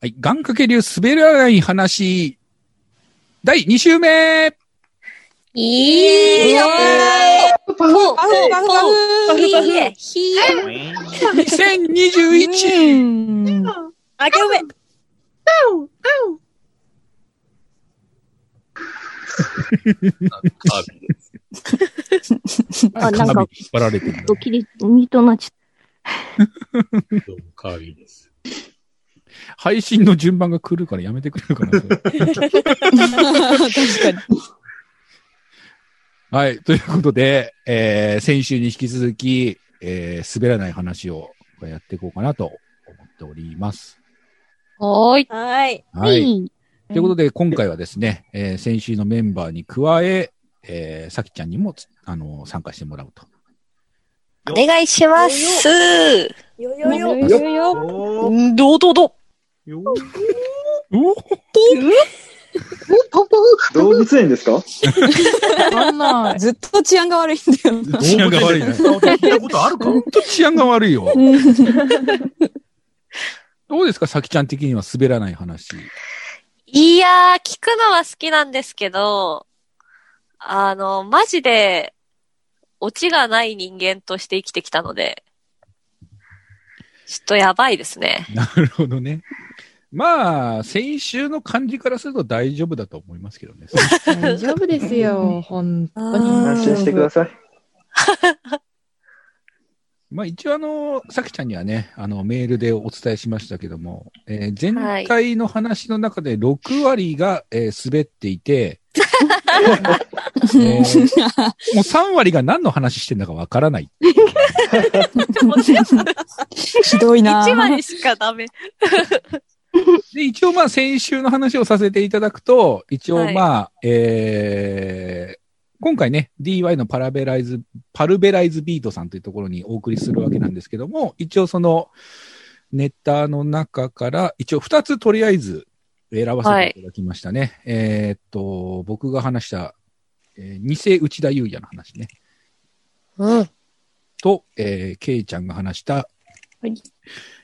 はい、願掛け流滑らない話、第2週目。いいよ。パフ。カービィです。あなんか鏡引っ張られてる。ドキリ、海となっちどうもカービィです。配信の順番が来るからやめてくれるかな。確かに。はい。ということで、えー、先週に引き続き、えー、滑らない話をやっていこうかなと思っております。はーい。はい。はい。ということで、今回はですね、えー先週のメンバーに加え、えー、さきちゃんにもつ、あの参加してもらうと。お願いします。よよよ。よよよ。おんどうどうどよ動物園ですか？あんな、ずっと治安が悪いんだよな。治安が悪いね。聞いたことあるかほんと治安が悪いよ。どうですか、さきちゃん的には滑らない話。いやー、聞くのは好きなんですけど、あの、マジで、オチがない人間として生きてきたので、ちょっとやばいですね。なるほどね。まあ、先週の感じからすると大丈夫だと思いますけどね。大丈夫ですよ、本当に。安心してください。まあ一応あの、さきちゃんにはね、あの、メールでお伝えしましたけども、えー全体の話の中で6割が、えー滑っていて、えーもう3割が何の話してんだかわからない。ひどいな。1割しかダメ。で、一応まあ先週の話をさせていただくと、一応はいまあ、えー今回ね、DY のパラベライズ、パルベライズビートさんというところにお送りするわけなんですけども、一応そのネタの中から、一応2つとりあえず選ばせていただきましたね。えーっと、僕が話した、えー偽内田優也の話ね。うん。と、えー、ケイちゃんが話した、はい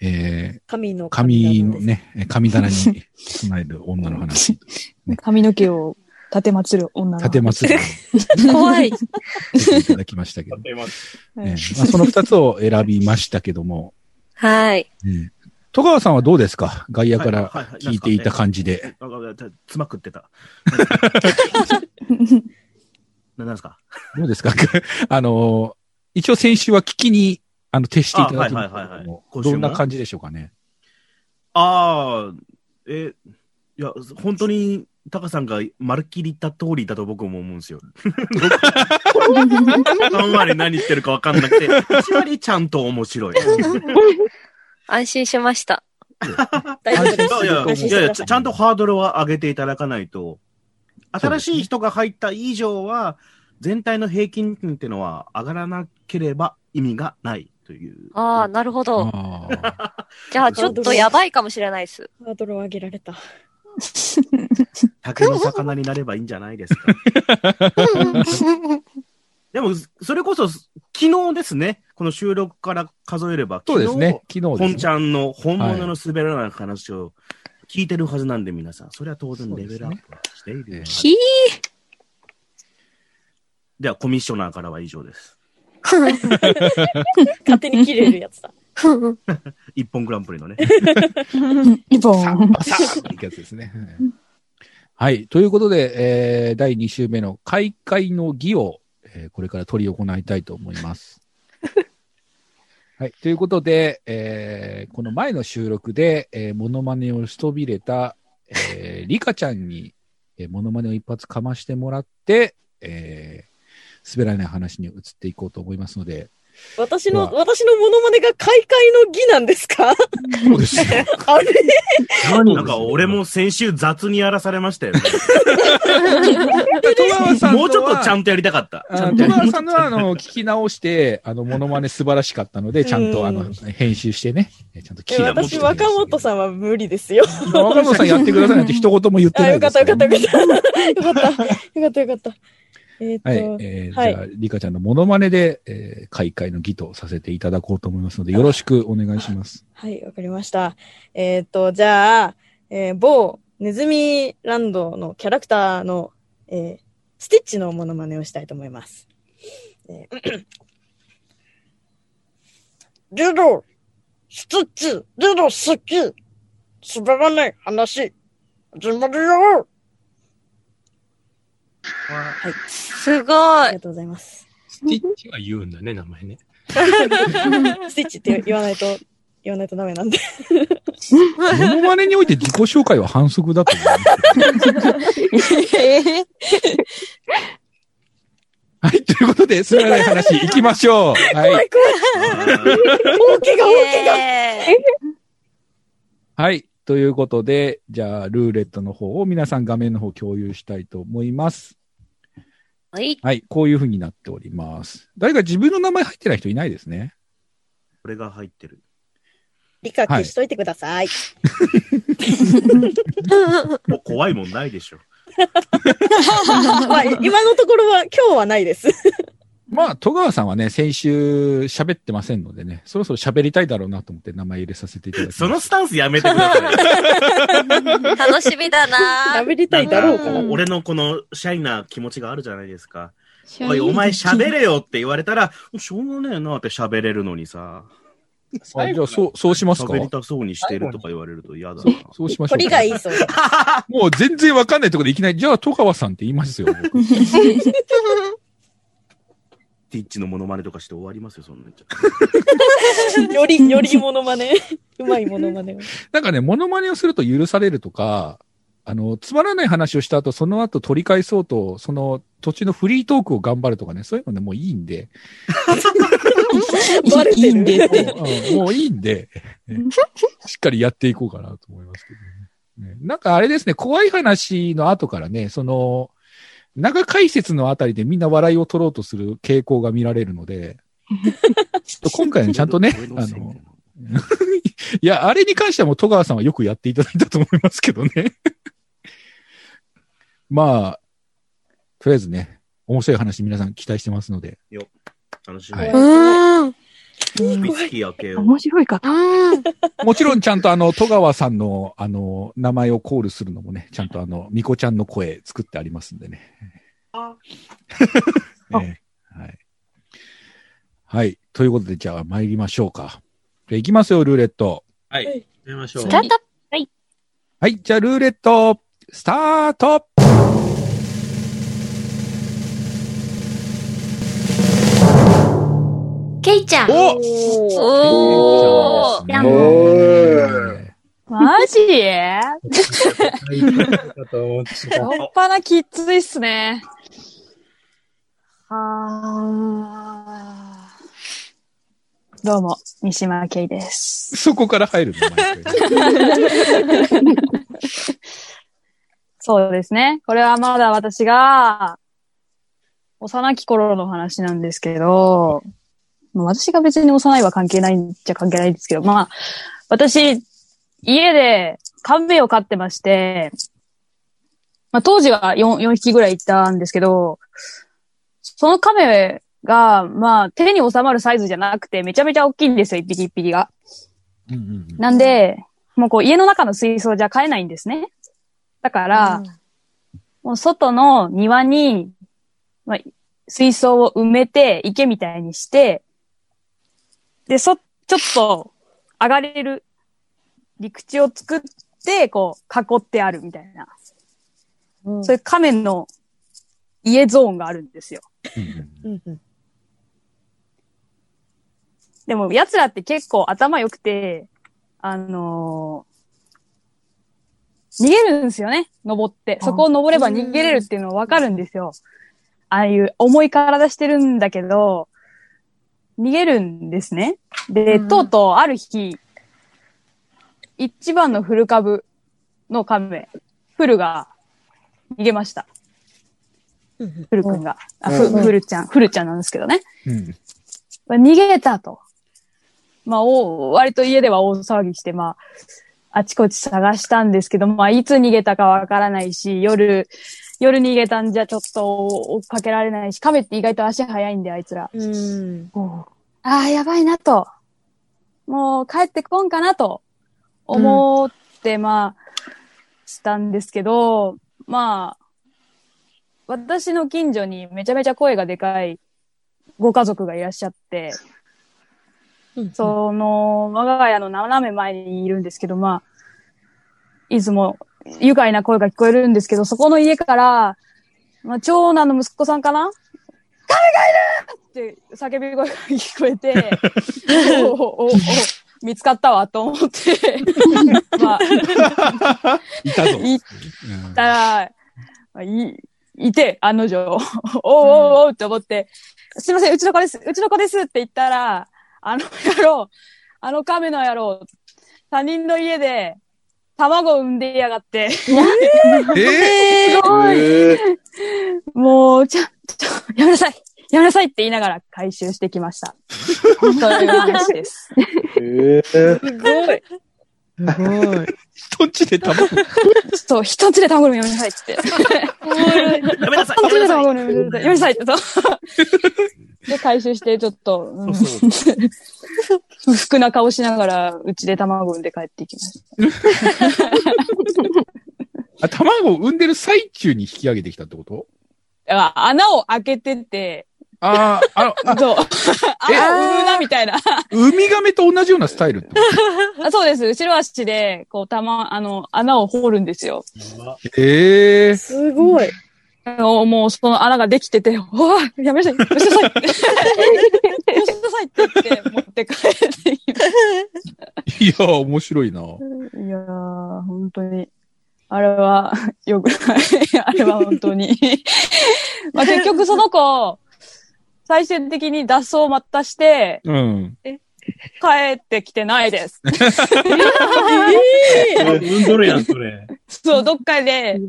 えー神の髪の。ね、えー神棚に備える女の話。髪の毛を立てまつる女の。立てまする。怖い。いただきましたけど。えーまあ、その二つを選びましたけども、はい。えー戸川さんはどうですか？外野から聞いていた感じで。つま食ってた。ななんですか？どうですか？あのー一応先週は聞きに、あの、徹していただきましたけあはいはいはいはいどどんな感じでしょうかね？ああ、え、いや、本当に、タカさんがまるっきり言った通りだと僕も思うんですよ。何割何言ってるか分かんなくて、1割ちゃんと面白い。安心しました。大丈夫です。いやいやちゃんとハードルは上げていただかないと、新しい人が入った以上は、全体の平均点っていうのは上がらなければ意味がないという。ああ、なるほど。じゃあ、ちょっとやばいかもしれないです。ハードルを上げられた。竹の魚になればいいんじゃないですか。でも、それこそ、昨日ですね、この収録から数えれば、そうですね。昨日本ですね。ちゃんの本物の滑らない話を聞いてるはずなんで、皆さん。それは当然レベルアップしているはず。ひー。では、コミッショナーからは以上です。勝手に切れるやつだ。一本グランプリのね。一本。バサーっていくやつですね。はい。ということで、えー、第2週目の開会の儀を、えーこれから取り行いたいと思います。はい。ということで、えーこの前の収録で、えー、モノマネをしとびれた、えー、リカちゃんに、えー、モノマネを一発かましてもらって、えー、滑らない話に移っていこうと思いますので、私の、では私のモノマネが開会の儀なんですか？そうですよ。あれ？なんか、俺も先週雑にやらされましたよね。もうちょっとちゃんとやりたかった。戸川さんのは、あの、聞き直して、あの、モノマネ素晴らしかったので、ちゃんと、あの、編集してね、えちゃんと聞え私、若本さんは無理ですよ。ん。若本さんやってくださいなんて一言も言ってあ、ないですよかったよかったよかった。よかった。よかったよかった。えっと、はい。えーはいじゃあ、リカちゃんのモノマネで、えー開会の儀とさせていただこうと思いますので、よろしくお願いします。はい、わかりました。えっと、じゃあ、えー某ネズミランドのキャラクターの、えースティッチのモノマネをしたいと思います。えー リド、スティッチ、リド好き。滑らない話。始まるよ。はい、すごい。ありがとうございます。スティッチは言うんだね、名前ね。スティッチって言わないと、言わないとダメなんで。モノマネにおいて自己紹介は反則だと思う はい。ということで、すらない話、行きましょう。はい。怖い怖い。大怪我、大怪我。はい。ということで、じゃあ、ルーレットの方を皆さん画面の方共有したいと思います。はい。はい。こういう風になっております。誰か自分の名前入ってない人いないですね。これが入ってる。理科消しといてください。もう怖いもんないでしょ。まあ、今のところは、今日はないです。まあ、戸川さんはね、先週喋ってませんのでね、そろそろ喋りたいだろうなと思って名前入れさせていただきます。そのスタンスやめてください。楽しみだな喋りたいだろうかな。俺のこのシャイな気持ちがあるじゃないですか。おい、お前喋れよって言われたら、しょうがねえなって喋れるのにさ、あじゃあ、そう、そうしますか？喋りたそうにしてるとか言われると嫌だそうな。そうしましょうか。鳥がいいそうで。もう全然わかんないところでいきなり、じゃあ、戸川さんって言いますよ。僕ティッチのモノマネとかして終わりますよ、そんなんじゃ。より、よりモノマネ。うまいモノマネを。なんかね、モノマネをすると許されるとか、あの、つまらない話をした後、その後取り返そうと、その途中のフリートークを頑張るとかね、そういうのね、もういいんで、バレてるいいんでって。うんもういいんで、ね しっかりやっていこうかなと思いますけどね。ねなんかあれですね、怖い話の後からね、その、長解説のあたりでみんな笑いを取ろうとする傾向が見られるので、ちょっと今回ちゃんとね、俺 あの いや、あれに関してはもう戸川さんはよくやっていただいたと思いますけどね。まあ、とりあえずね、面白い話皆さん期待してますので。楽しみ。はいうん。ウイスキー開けよう。面白いか。うん。もちろんちゃんとあの、戸川さんのあの、名前をコールするのもね、ちゃんとあの、みこちゃんの声作ってありますんでね。あ ええはい。はい。ということで、じゃあ参りましょうか。じゃあ行きますよ、ルーレット。はい。やりましょうス。タートはい。じゃあ、ルーレット、スタートケイちゃん。おおー。ねマジ？かと思ってた。半端なきついっすね。あーどうも、三島圭です。そこから入る そうですね。これはまだ私が、幼き頃の話なんですけど、まあ私が別に幼いは関係ないんじゃ関係ないんですけど、まあ、私、家で亀を飼ってまして、まあ当時は 4, 4匹ぐらいいたんですけど、その亀が、まあ手に収まるサイズじゃなくてめちゃめちゃ大きいんですよ、一匹一匹が。うんうんうんなんで、もうこう家の中の水槽じゃ飼えないんですね。だから、もう外の庭に、まあ、水槽を埋めて池みたいにして、で、そ、ちょっと上がれる陸地を作って、こう囲ってあるみたいな。うんそういう亀の家ゾーンがあるんですよ。でも奴らって結構頭良くて、あのー逃げるんですよね、登って。そこを登れば逃げれるっていうのはわかるんですよ。ああいう重い体してるんだけど、逃げるんですね。で、うんとうとうある日、一番の古株の亀、フルが逃げました。うんフル君が。あ、うんフフルちゃん、フルちゃんなんですけどね。うんまあ逃げたと。まあ、お割と家では大騒ぎして、まあ、あちこち探したんですけど、まあ、いつ逃げたかわからないし、夜、夜逃げたんじゃちょっと追っかけられないし、亀って意外と足早いんで、あいつら。うん。ああ、やばいなと。もう帰ってこんかなと思って、まあ、したんですけど、まあ、私の近所にめちゃめちゃ声がでかいご家族がいらっしゃって、その、我が家の斜め前にいるんですけど、まあ、いつも愉快な声が聞こえるんですけど、そこの家から、まあ、長男の息子さんかな？亀がいるって叫び声が聞こえて、おおおお見つかったわと思って、まあ、いたぞ。いうんたら、まあい、いて、案の定、おうおうおうって思って、すいません、うちの子です、うちの子ですって言ったら、あの野郎、あの亀の野郎、他人の家で卵を産んでやがって、えすごい、えーもう、ちょ、ちょ、やめなさいやめなさいって言いながら回収してきました。そういう話です。えーすごい。すごい。人んちで卵。そう、一つで卵を やめなさいって。やめなさい一つでやめなさい卵。やめなさいって。で、回収して、ちょっと、うんそうそう不服な顔しながら、うちで卵を産んで帰ってきました。あ、卵を産んでる最中に引き上げてきたってこと？あ穴を開けてて、あーあの、あ、そう。穴を産むな、みたいな。ウミガメと同じようなスタイルってこあそうです。後ろ足で、こう、たま、あの、穴を掘るんですよ。とええすごい。もうもう、その穴ができてて、おいやめなさい、よしなさいって。よしなさいって言って、持って帰ってきまいや、面白いな。いやー、本当に。あれは、よくない。あれは本当に。まあ結局その子、最終的に脱走をまたして、うん。帰ってきてないです。うん どれやん、それ。そう、どっかで、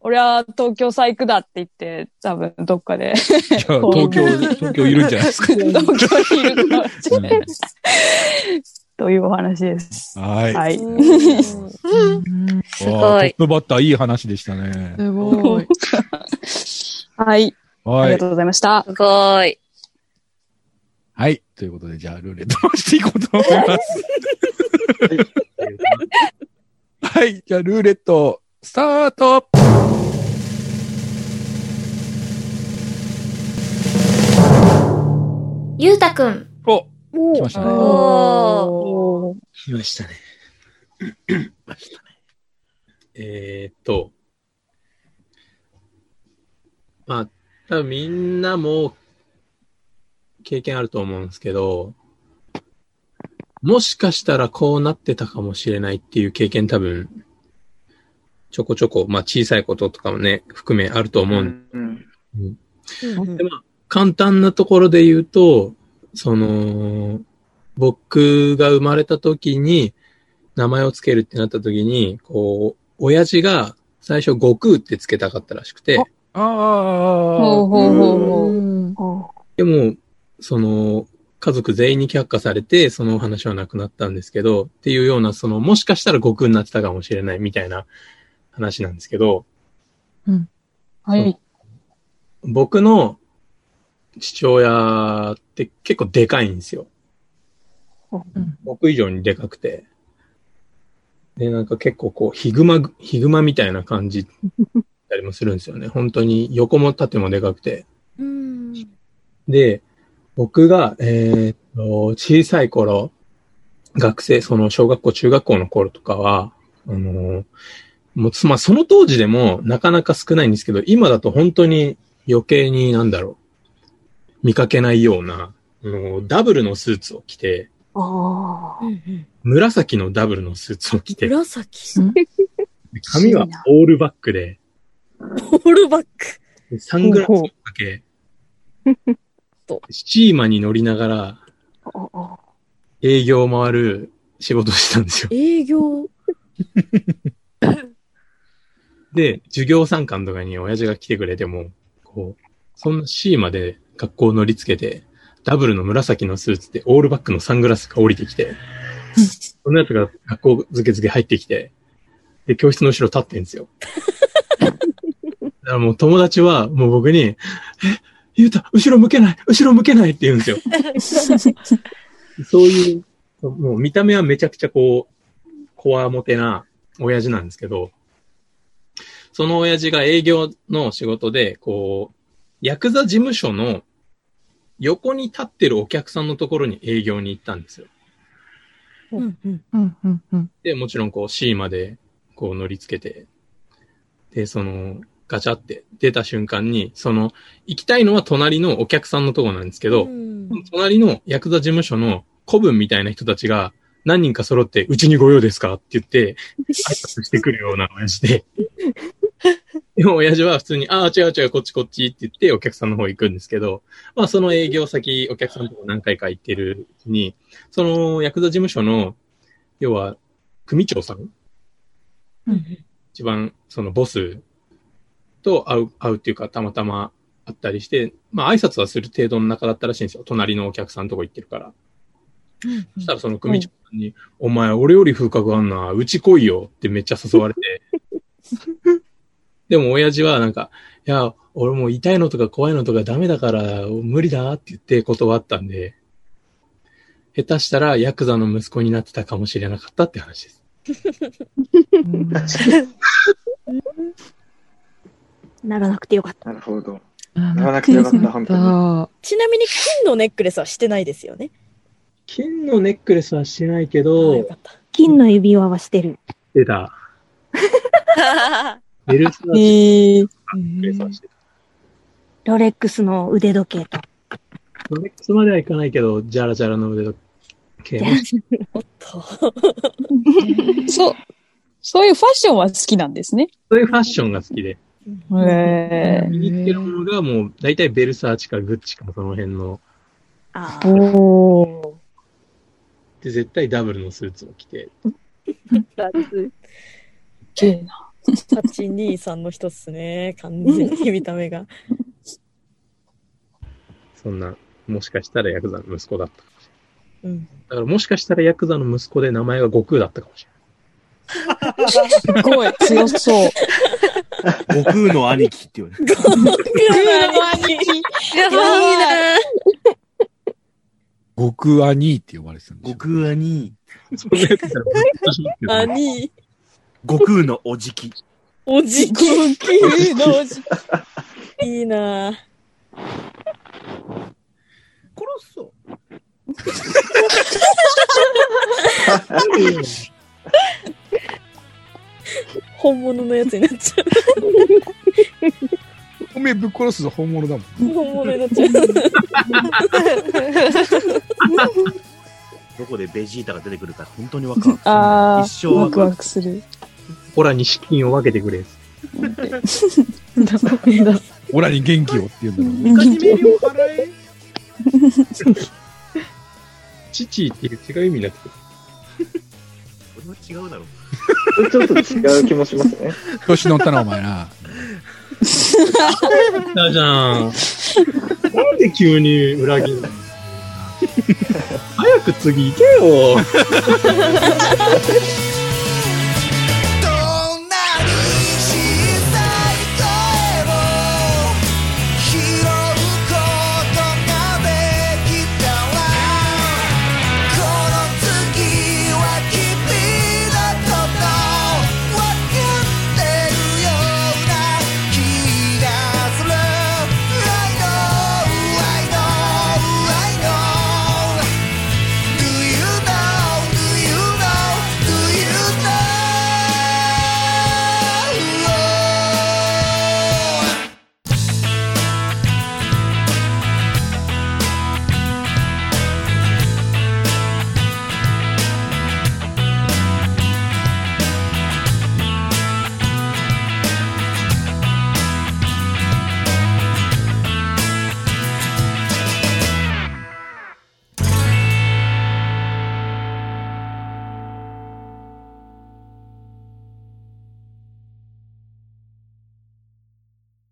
俺は東京最行くだって言って、多分どっかで、いや、東京、東京いるんじゃないですか。東京にいるかもしれない。うんというお話です。はい。はい。すすごいトップバッターいい話でしたね。すごい。はい。あはいりがと。うございました。すごい。はい。ということで、じゃあ、ルーレット回していこうと思います。はい。じゃあ、ルーレット、スタートゆうたくん。おお来ましたね。おー。来ましたね。えーっと、まあ、多分みんなも経験あると思うんですけど、もしかしたらこうなってたかもしれないっていう経験多分、ちょこちょこ、まあ小さいこととかもね、含めあると思うんで、まあ、簡単なところで言うと、その、僕が生まれた時に、名前をつけるってなった時に、こう、親父が最初悟空ってつけたかったらしくて、ああ。ほうほうほうほう。でも、その、家族全員に却下されて、その話はなくなったんですけど、っていうような、その、もしかしたら悟空になってたかもしれないみたいな話なんですけど、はい。僕の父親って結構でかいんですよ。僕以上にでかくて。で、なんか結構こう、ヒグマ、ヒグマみたいな感じたりもするんですよね。本当に横も縦もでかくて。うん。で、僕が、えーっと、小さい頃、学生、その小学校、中学校の頃とかは、あの、もうつ、まあ、その当時でもなかなか少ないんですけど、今だと本当に余計になんだろう、見かけないような、あのダブルのスーツを着て、ああ。紫のダブルのスーツを着て、紫。髪はオールバックで、オールバック。サングラスをかけと、スチーマに乗りながら営業を回る仕事をしたんですよ。営業。で、授業参観とかに親父が来てくれても、こう、そんな C まで学校乗りつけて、ダブルの紫のスーツでオールバックのサングラスが降りてきて、そのやつが学校ずけずけ入ってきて、で、教室の後ろ立ってんですよ。だからもう友達はもう僕に、え、ゆうた、後ろ向けない後ろ向けないって言うんですよ。そういう、もう見た目はめちゃくちゃこう、こわもてな親父なんですけど、その親父が営業の仕事で、こう、ヤクザ事務所の横に立ってるお客さんのところに営業に行ったんですよ。うんうんうん、うん、うん。で、もちろんこう C までこう乗り付けて、で、その、ガチャって出た瞬間に、その、行きたいのは隣のお客さんのとこなんですけど、うん隣のヤクザ事務所の古文みたいな人たちが何人か揃って、うちにご用ですかって言って、挨拶してくるような親父で。でも親父は普通に、ああ、違う違う、こっちこっちって言ってお客さんの方行くんですけど、まあその営業先、お客さんのとこ何回か行ってるうちに、そのヤクザ事務所の、要は、組長さん一番そのボスと会う、会うっていうか、たまたま会ったりして、まあ挨拶はする程度の中だったらしいんですよ。隣のお客さんのとこ行ってるから。そしたらその組長さんに、お前俺より風格あんな、うち来いよってめっちゃ誘われて。でも親父はなんか、いや、俺もう痛いのとか怖いのとかダメだから無理だって言って断ったんで、下手したらヤクザの息子になってたかもしれなかったって話です。ならなくてよかった。なるほど。ならなくてよかった本当ちなみに金のネックレスはしてないですよね。金のネックレスはしてないけああど。金の指輪はしてる。出た。ベルスはえー、ネックレスはしてた。ロレックスの腕時計と。ロレックスまではいかないけど、ジャラジャラの腕時計もおっと。そう、そういうファッションは好きなんですね。そういうファッションが好きで。へ身につけるものがもう、大体ベルサーチかグッチかその辺の、あー。おー。で、絶対ダブルのスーツを着て、けえな。823の人っすね。完全に見た目が。そんな、もしかしたらヤクザの息子だったかもしうん。れない。だからもしかしたらヤクザの息子で名前が悟空だったかもしすごい、強そう。悟空の兄貴って言われて。グーの兄貴。やばいな悟空兄って呼ばれてたんです悟よ。空兄。れない。そんなやついたらめっちゃショックだな兄。悟空のおじき。おじき。いいなぁ。殺そう。本物のやつになっちゃおめえぶっ殺すぞ、本物だもん。う。本物になっちゃう。どこでベジータが出てくるか本当にわかる。あ一生ー、ワクわかる。ワクする。オラに資金を分けてくれ。オラに元気をって言うんだろうね。昔メールを払え。父っていう違う意味になってくる。これは違うだろう。ちょっと違う気もしますね。調子乗ったな、お前な。だじゃん。なんで急に裏切るの？早く次行けよ。